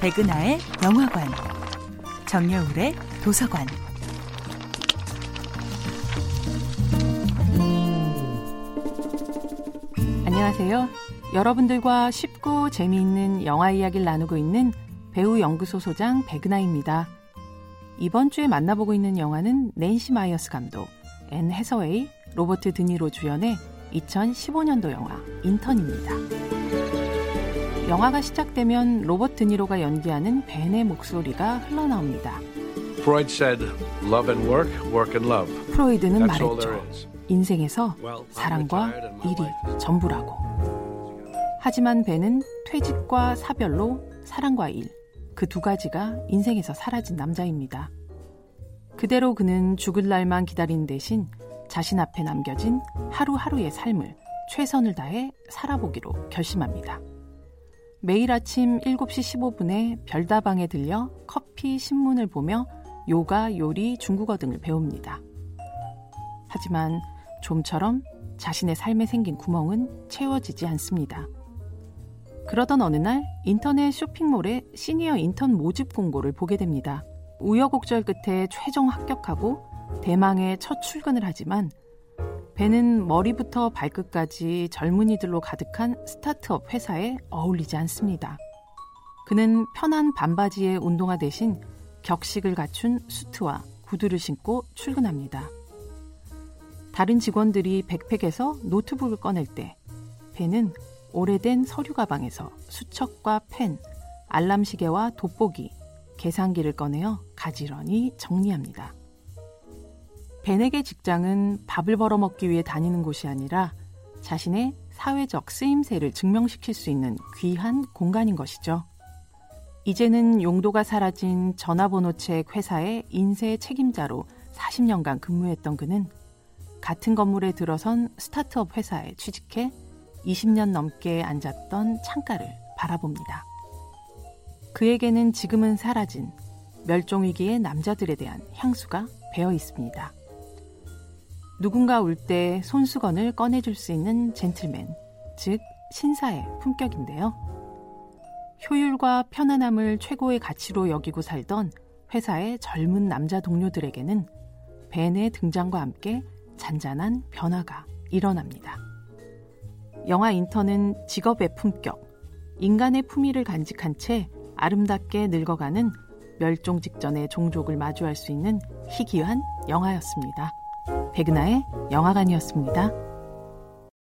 백은하의 영화관, 정여울의 도서관. 안녕하세요. 여러분들과 쉽고 재미있는 영화 이야기를 나누고 있는 배우 연구소 소장 백은하입니다. 이번 주에 만나보고 있는 영화는 낸시 마이어스 감독, 앤 해서웨이, 로버트 드니로 주연의 2015년도 영화 인턴입니다. 영화가 시작되면 로버트 드니로가 연기하는 벤의 목소리가 흘러나옵니다. Freud said, "Love and work, work and love." 프로이드는 말했죠. 인생에서 사랑과 일이 전부라고. 하지만 벤은 퇴직과 사별로 사랑과 일, 그 두 가지가 인생에서 사라진 남자입니다. 그대로 그는 죽을 날만 기다리는 대신 자신 앞에 남겨진 하루하루의 삶을 최선을 다해 살아보기로 결심합니다. 매일 아침 7시 15분에 별다방에 들려 커피, 신문을 보며 요가, 요리, 중국어 등을 배웁니다. 하지만 좀처럼 자신의 삶에 생긴 구멍은 채워지지 않습니다. 그러던 어느 날 인터넷 쇼핑몰에 시니어 인턴 모집 공고를 보게 됩니다. 우여곡절 끝에 최종 합격하고 대망의 첫 출근을 하지만 배는 머리부터 발끝까지 젊은이들로 가득한 스타트업 회사에 어울리지 않습니다. 그는 편한 반바지에 운동화 대신 격식을 갖춘 수트와 구두를 신고 출근합니다. 다른 직원들이 백팩에서 노트북을 꺼낼 때 배는 오래된 서류 가방에서 수첩과 펜, 알람 시계와 돋보기, 계산기를 꺼내어 가지런히 정리합니다. 벤에게 직장은 밥을 벌어먹기 위해 다니는 곳이 아니라 자신의 사회적 쓰임새를 증명시킬 수 있는 귀한 공간인 것이죠. 이제는 용도가 사라진 전화번호책 회사의 인쇄 책임자로 40년간 근무했던 그는 같은 건물에 들어선 스타트업 회사에 취직해 20년 넘게 앉았던 창가를 바라봅니다. 그에게는 지금은 사라진 멸종위기의 남자들에 대한 향수가 배어 있습니다. 누군가 울 때 손수건을 꺼내줄 수 있는 젠틀맨, 즉 신사의 품격인데요. 효율과 편안함을 최고의 가치로 여기고 살던 회사의 젊은 남자 동료들에게는 벤의 등장과 함께 잔잔한 변화가 일어납니다. 영화 인턴은 직업의 품격, 인간의 품위를 간직한 채 아름답게 늙어가는 멸종 직전의 종족을 마주할 수 있는 희귀한 영화였습니다. 백은하의 영화관이었습니다.